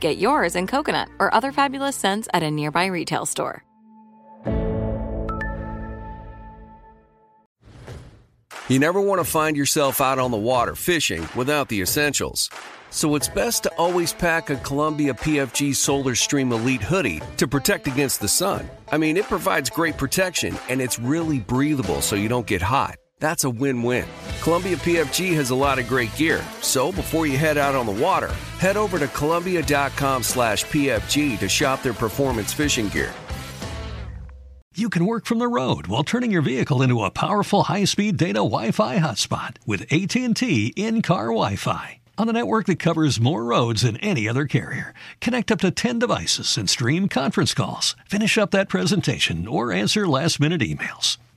Get yours in coconut or other fabulous scents at a nearby retail store. You never want to find yourself out on the water fishing without the essentials. So it's best to always pack a Columbia PFG Solar Stream Elite hoodie to protect against the sun. I mean, it provides great protection and it's really breathable so you don't get hot. That's a win-win. Columbia PFG has a lot of great gear, so before you head out on the water, head over to Columbia.com slash PFG to shop their performance fishing gear. You can work from the road while turning your vehicle into a powerful high-speed data Wi-Fi hotspot with AT&T in-car Wi-Fi. On a network that covers more roads than any other carrier, connect up to 10 devices and stream conference calls, finish up that presentation, or answer last-minute emails.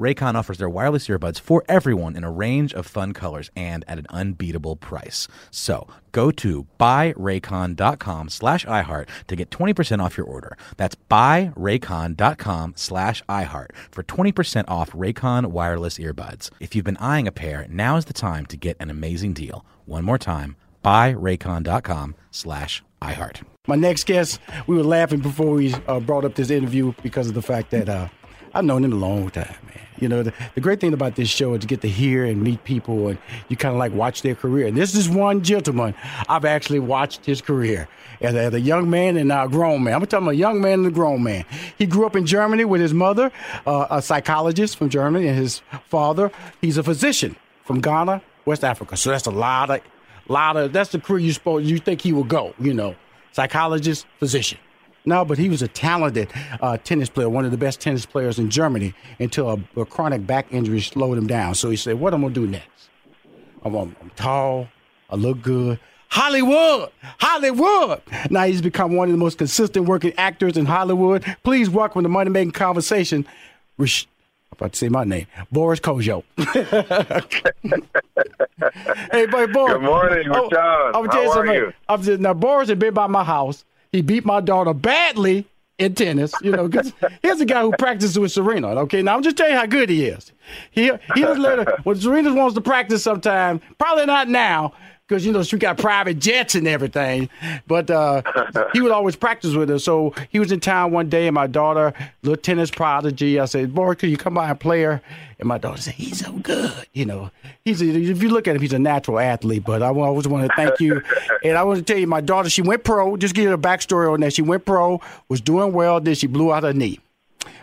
Raycon offers their wireless earbuds for everyone in a range of fun colors and at an unbeatable price. So go to buyraycon.com slash iHeart to get 20% off your order. That's buyraycon.com slash iHeart for 20% off Raycon wireless earbuds. If you've been eyeing a pair, now is the time to get an amazing deal. One more time, buyraycon.com slash iHeart. My next guest, we were laughing before we uh, brought up this interview because of the fact that uh, I've known him a long time, man. You know, the, the, great thing about this show is to get to hear and meet people and you kind of like watch their career. And this is one gentleman I've actually watched his career as a, as a young man and now a grown man. I'm talking about a young man and a grown man. He grew up in Germany with his mother, uh, a psychologist from Germany, and his father, he's a physician from Ghana, West Africa. So that's a lot of, lot of, that's the career you suppose you think he would go, you know, psychologist, physician. No, but he was a talented uh, tennis player, one of the best tennis players in Germany, until a, a, chronic back injury slowed him down. So he said, "What am I'm gonna do next? I'm, I'm, I'm tall, I look good." Hollywood, Hollywood. Now he's become one of the most consistent working actors in Hollywood. Please welcome the money making conversation. Rish- I'm about to say my name, Boris Kodjoe. hey, buddy, Boris. Good morning, John. Oh, I'm How are you? I'm just, now Boris had been by my house. He beat my daughter badly in tennis, you know, because here's a guy who practices with Serena. Okay, now I'm just telling you how good he is. He he let her when Serena wants to practice sometime, probably not now, because you know she got private jets and everything. But uh, he would always practice with her. So he was in town one day, and my daughter, little tennis prodigy, I said, "Boy, could you come by and play her?" And my daughter said, "He's so good." You know, he's a, if you look at him, he's a natural athlete. But I always want to thank you, and I want to tell you, my daughter, she went pro. Just give you a backstory on that. She went pro, was doing well, then she blew out her knee.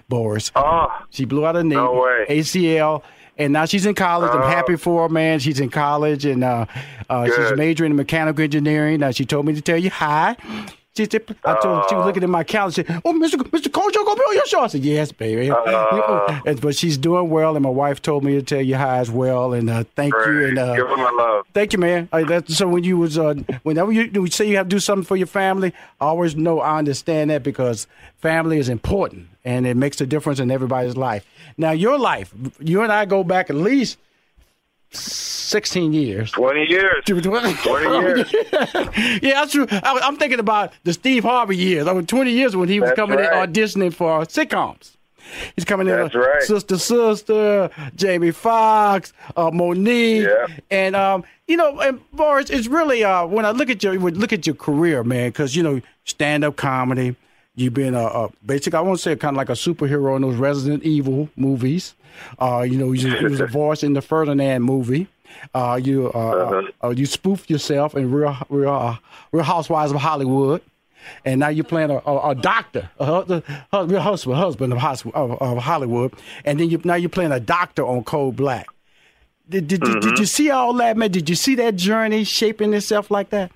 Boris. Oh, she blew out her knee. No way. ACL and now she's in college. I'm happy Oh. for her, man. She's in college, and uh, uh, she's majoring in mechanical engineering. Now she told me to tell you hi. She said, I told her, she was looking at my calendar. She said, "Oh, Mr. Mr. Coach, you're gonna be on your show?" I said, "Yes, baby." Oh. And- but she's doing well, and my wife told me to tell you hi as well. And uh, thank you. And uh, Give him my love. Thank you, man. Uh, that, so when you was uh, whenever you, you say you have to do something for your family, I always know I understand that because family is important and it makes a difference in everybody's life. Now, your life, you and I go back at least 16 years. 20 years. 20 years. yeah, that's true. I, am thinking about the Steve Harvey years. I mean, 20 years when he was That's coming right. in auditioning for sitcoms. He's coming in, That's uh, right. Sister Sister, Jamie Foxx, uh, Monique, Yeah. and um, you know, and Boris, it's really uh, when I look at your look at your career, man, because you know, stand up comedy. You've been a, a basically, I want to say, kind of like a superhero in those Resident Evil movies. Uh, you know, you, you was a voice in the Ferdinand movie. Uh, you uh, Uh-huh. uh, you spoof yourself in Real Real uh, Real Housewives of Hollywood, and now you're playing a, a, a doctor, a, real husband, husband of, of, of Hollywood, and then you now you're playing a doctor on Code Black. Did, did, did, did you see all that, man? Did you see that journey shaping itself like that?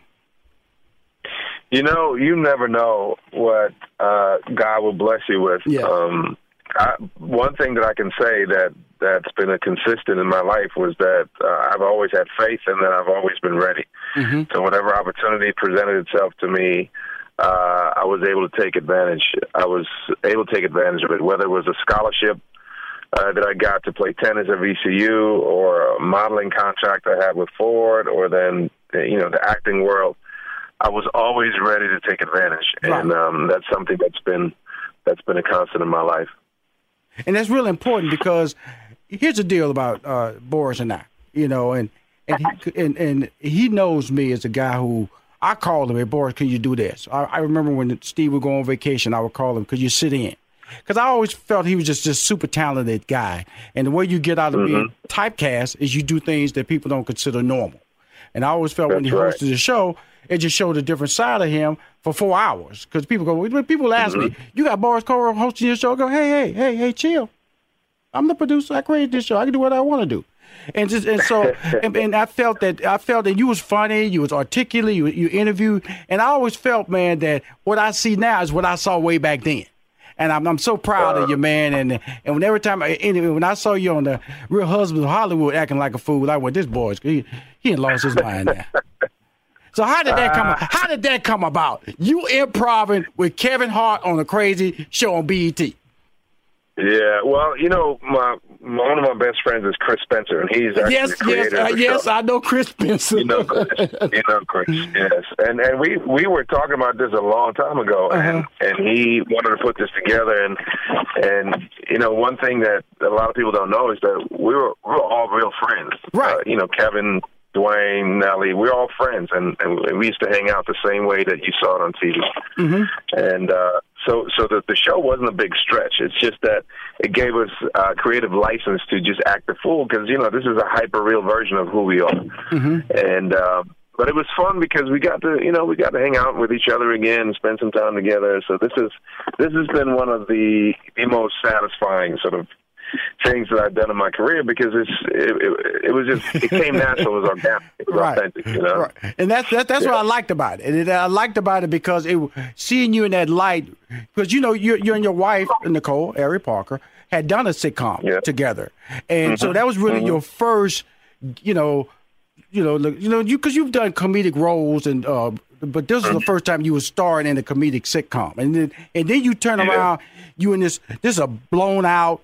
You know, you never know what uh, God will bless you with. Yeah. Um, I, one thing that I can say that that's been a consistent in my life was that uh, I've always had faith and that I've always been ready. So whatever opportunity presented itself to me, uh, I was able to take advantage. I was able to take advantage of it, whether it was a scholarship uh, that I got to play tennis at VCU, or a modeling contract I had with Ford, or then you know the acting world. I was always ready to take advantage, and um, that's something that's been that's been a constant in my life. and that's really important because here's the deal about uh, Boris and I, you know, and and he, and and he knows me as a guy who I called him, hey, Boris, can you do this? I, I remember when Steve would go on vacation, I would call him, could you sit in? Because I always felt he was just just super talented guy, and the way you get out of being typecast is you do things that people don't consider normal. And I always felt when he That's right. hosted the show, it just showed a different side of him for four hours. Because people go, when people ask me, mm-hmm. you got Boris Cole hosting your show? I go, hey, hey, hey, hey, chill. I'm the producer. I created this show. I can do what I want to do. And just and so and, and I felt that I felt that you was funny, you was articulate, you you interviewed, and I always felt, man, that what I see now is what I saw way back then. And I'm I'm so proud of you, man. And and when every time I, anyway, when I saw you on the Real Husbands of Hollywood acting like a fool, I went, this boy's he he ain't lost his mind now. So how did that come? How did that come about? You improving with Kevin Hart on a crazy show on BET. Yeah, well, you know, my, my one of my best friends is Chris Spencer, and he's actually Yes, the yes, uh, yes. show. I know Chris Spencer. You know, Chris. you know, Chris. Yes, and and we we were talking about this a long time ago, and Uh-huh. and he wanted to put this together, and and you know, one thing that a lot of people don't know is that we were we were all real friends. Right. Uh, you know, Kevin, Duane, Nelly, we're all friends, and and we used to hang out the same way that you saw it on TV. Mm-hmm. And uh, so so the the show wasn't a big stretch. It's just that it gave us uh, creative license to just act the fool because you know this is a hyper real version of who we are. Mm-hmm. And uh, but it was fun because we got to you know we got to hang out with each other again, spend some time together. So this is this has been one of the the most satisfying sort of things that I've done in my career because it's it, it, it was just it came natural, it was organic, it was Right. authentic, you know. Right. And that's that, that's what I liked about it. And I liked about it because it seeing you in that light because you know you you and your wife Nicole Ari Parker had done a sitcom Yeah. together, and Mm-hmm. so that was really your first, you know, you know, look, you know, you because you've done comedic roles and. uh but this Mm-hmm. was the first time you were starring in a comedic sitcom, and then and then you turn Yeah. around, you in this this is a blown out,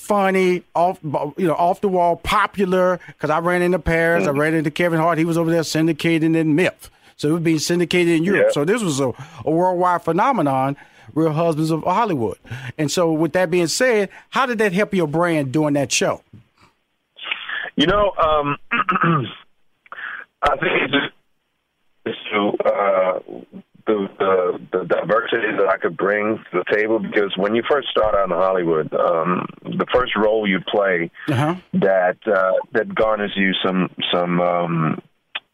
funny, off you know off the wall, popular. Because I ran into Paris, Mm-hmm. I ran into Kevin Hart. He was over there syndicated in Myth, so it was being syndicated in Europe. Yeah. So this was a, a worldwide phenomenon. Real Husbands of Hollywood. And so, with that being said, how did that help your brand doing that show? You know, um, I think it's just it's to uh, the, the the diversity that I could bring to the table because when you first start out in Hollywood, um, the first role you play Uh-huh. that uh, that garners you some some um,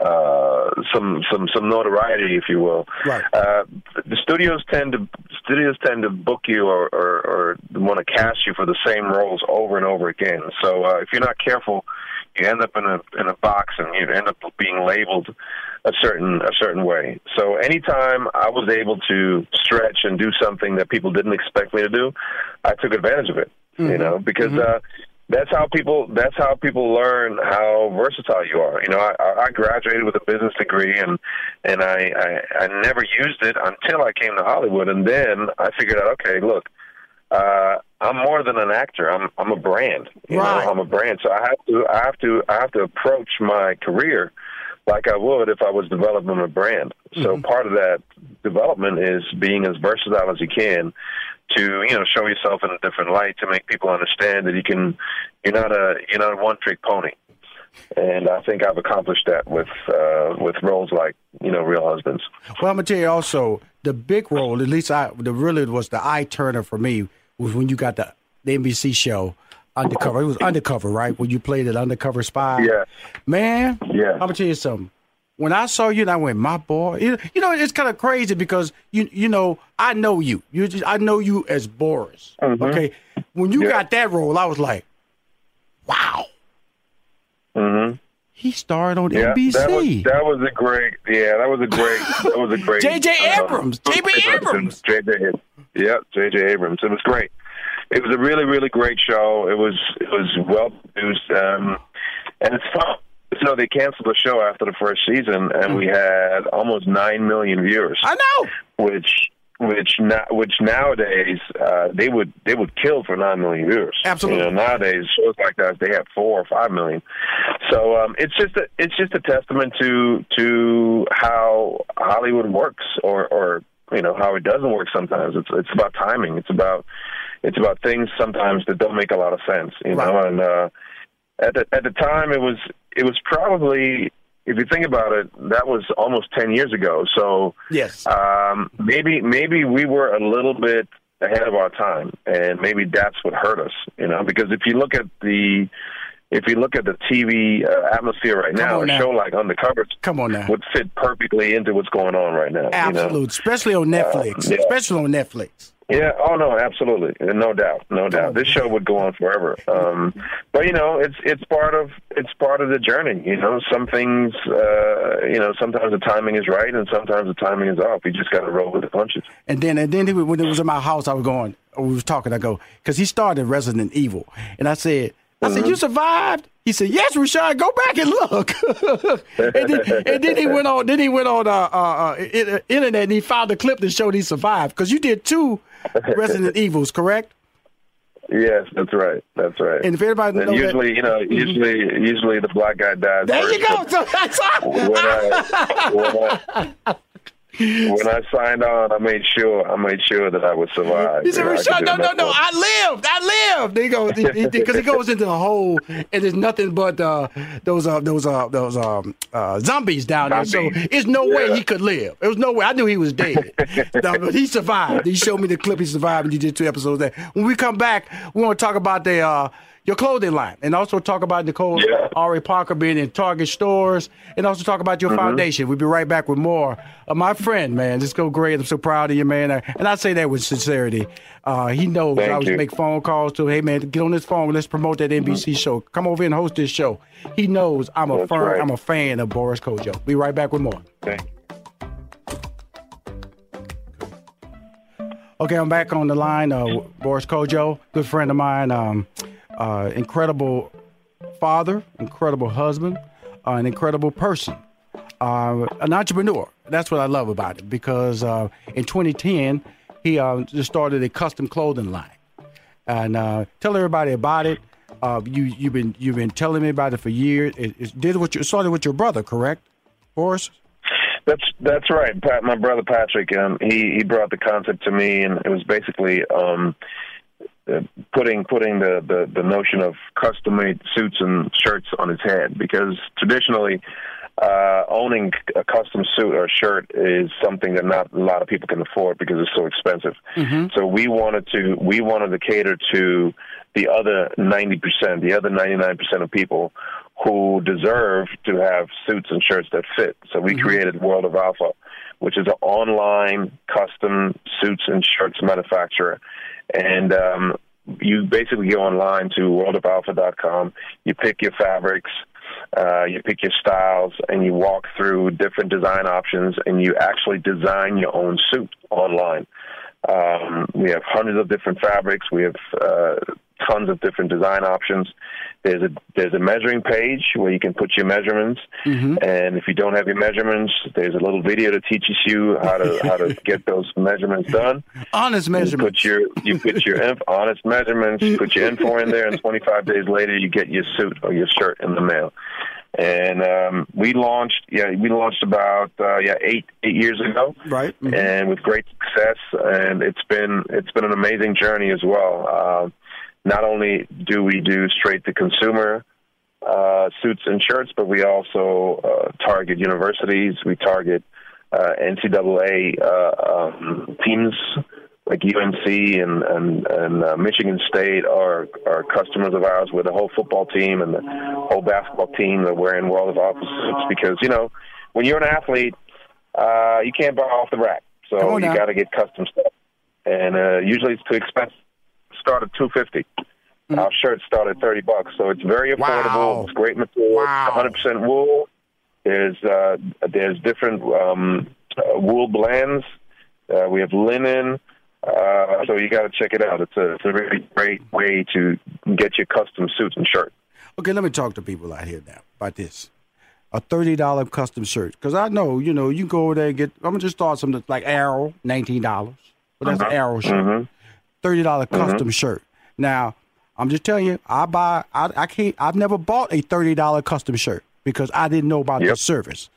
uh, some some some notoriety, if you will. Right. Uh, the studios tend to studios tend to book you or or, or want to cast you for the same roles over and over again. So uh, if you're not careful, you end up in a in a box and you end up being labeled a certain a certain way. So anytime I was able to stretch and do something that people didn't expect me to do, I took advantage of it. You know, because uh, that's how people that's how people learn how versatile you are. You know, I, I graduated with a business degree and and I, I I never used it until I came to Hollywood, and then I figured out, okay, look, uh, I'm more than an actor. I'm I'm a brand. You Right. know, I'm a brand. So I have to I have to I have to approach my career like I would if I was developing a brand. So part of that development is being as versatile as you can to you know show yourself in a different light to make people understand that you can you're not a you're not a one trick pony. And I think I've accomplished that with uh, with roles like you know Real Husbands. Well, I'm gonna tell you also the big role. At least I, the really was the eye turner for me was when you got the the NBC show Undercover. It was Undercover, right? When you played an undercover spy. Yeah. Man. Yeah. I'm gonna tell you something. When I saw you, and I went, my boy. You know, it's kind of crazy because you you know I know you. You just, I know you as Boris. Okay. When you Yeah. got that role, I was like, wow. Hmm He starred on Yeah, NBC. that was that was a great. Yeah, that was a great. That was a great. J.J. um, Abrams. J.B. Abrams. J.J. Yeah, J.J. Abrams. It was great. It was a really, really great show. It was it was well produced, um, and it's fun. So they canceled the show after the first season, and we had almost nine million viewers, I know. which which na- which nowadays uh, they would they would kill for nine million viewers. Absolutely. You know, nowadays shows like that they have four or five million. So um, it's just a, it's just a testament to to how Hollywood works, or or you know how it doesn't work sometimes. It's it's about timing. It's about it's about things sometimes that don't make a lot of sense. You know, and uh, at the at the time it was it was probably if you think about it, that was almost ten years ago. So Yes. um, maybe maybe we were a little bit ahead of our time, and maybe that's what hurt us. You know, because if you look at the if you look at the TV uh, atmosphere right Come now, a show like Undercover Come on now. would fit perfectly into what's going on right now. Absolute, You know? especially on Netflix. yeah. Especially on Netflix. Yeah. Oh no, absolutely, no doubt, no doubt. This show would go on forever. Um, but you know, it's it's part of it's part of the journey. You know, some things, uh, you know, sometimes the timing is right, and sometimes the timing is off. You just got to roll with the punches. And then, and then when it was in my house, I was going. We was talking. I go because he started Resident Evil, and I said, I said, you survived. He said, yes, Rashad. Go back and look. and, then, and then he went on. Then he went on uh, uh, uh, internet and he found a clip that showed he survived because you did two Resident Evils, correct? Yes, that's right. That's right. And if everybody And know that- usually, you know, usually, usually the black guy dies. There first, you go. So that's When I, when I when I signed on, I made sure I made sure that I would survive. He said, You know, I could Rashad, no, no, no. I lived, I lived. He goes because he, goes into a hole, and there's nothing but uh, those uh, those uh, those um, uh, zombies down there. So it's no way he could live. There was no way. I knew he was dead, No, but he survived. He showed me the clip. He survived, and he did two episodes there. When we come back, we want to talk about the. Your clothing line, and also talk about Nicole Yeah. Ari Parker being in Target stores, and also talk about Mm-hmm. your foundation. We'll be right back with more. Uh, my friend, man, just go great. I'm so proud of you, man. Uh, And I say that with sincerity. Uh, he knows Thank I always make phone calls to, him. hey man, get on this phone. Let's promote that NBC show. Come over and host this show. He knows I'm a Mm-hmm. That's fan. right. I'm a fan of Boris Kodjoe. Be right back with more. Thank you. Okay, I'm back on the line. Uh, Boris Kodjoe, good friend of mine, um, uh, incredible father, incredible husband, uh, an incredible person, uh, an entrepreneur. That's what I love about it because uh, in 2010, he uh, just started a custom clothing line. And uh, tell everybody about it. You you've been you've been telling me about it for years. It, it did what you started with your brother, correct, Boris? That's that's right. Pat, my brother Patrick, um, he he brought the concept to me, and it was basically um, putting putting the, the the notion of custom made suits and shirts on its head. Because traditionally, uh, owning a custom suit or shirt is something that not a lot of people can afford because it's so expensive. So we wanted to we wanted to cater to the other ninety percent, the other ninety nine percent of people who deserve to have suits and shirts that fit. So we created World of Alpha, which is an online custom suits and shirts manufacturer. And um, you basically go online to worldofalpha.com, you pick your fabrics, uh, you pick your styles, and you walk through different design options, and you actually design your own suit online. Um, we have hundreds of different fabrics. We have uh, tons of different design options. There's a there's a measuring page where you can put your measurements, Mm-hmm. and if you don't have your measurements, there's a little video that teaches you how to how to get those measurements done. Honest You put your you put your inf- honest measurements, you put your info in there, and 25 days later you get your suit or your shirt in the mail. And um, we launched, yeah, we launched about uh, yeah eight eight years ago, Right. Mhm. and with great success. And it's been it's been an amazing journey as well. Uh, not only do we do straight to consumer uh, suits and shirts, but we also uh, target universities. We target uh, NCAA uh, um, teams like UNC and and, and uh, Michigan State are are customers of ours. With the whole football team and the whole basketball team that we're in World of Alpha suits because you know when you're an athlete, uh, you can't buy off the rack, so you got to get custom stuff, and uh, usually it's too expensive. Start at two fifty. Our shirts start at thirty bucks, so it's very affordable. Wow. It's great material. One hundred percent wool. There's uh, there's different um, uh, wool blends. Uh, we have linen. Uh, so you got to check it out. It's a it's a really great way to get your custom suits and shirts. Okay, let me talk to people out here now about this. A thirty dollar custom shirt, because I know you know you go over there and get. I'm gonna just start something like Arrow, nineteen dollars. But that's an Arrow shirt. Thirty dollar mm-hmm. custom shirt. Now, I'm just telling you, I buy. I, I can't. I've never bought a thirty dollar custom shirt because I didn't know about the service.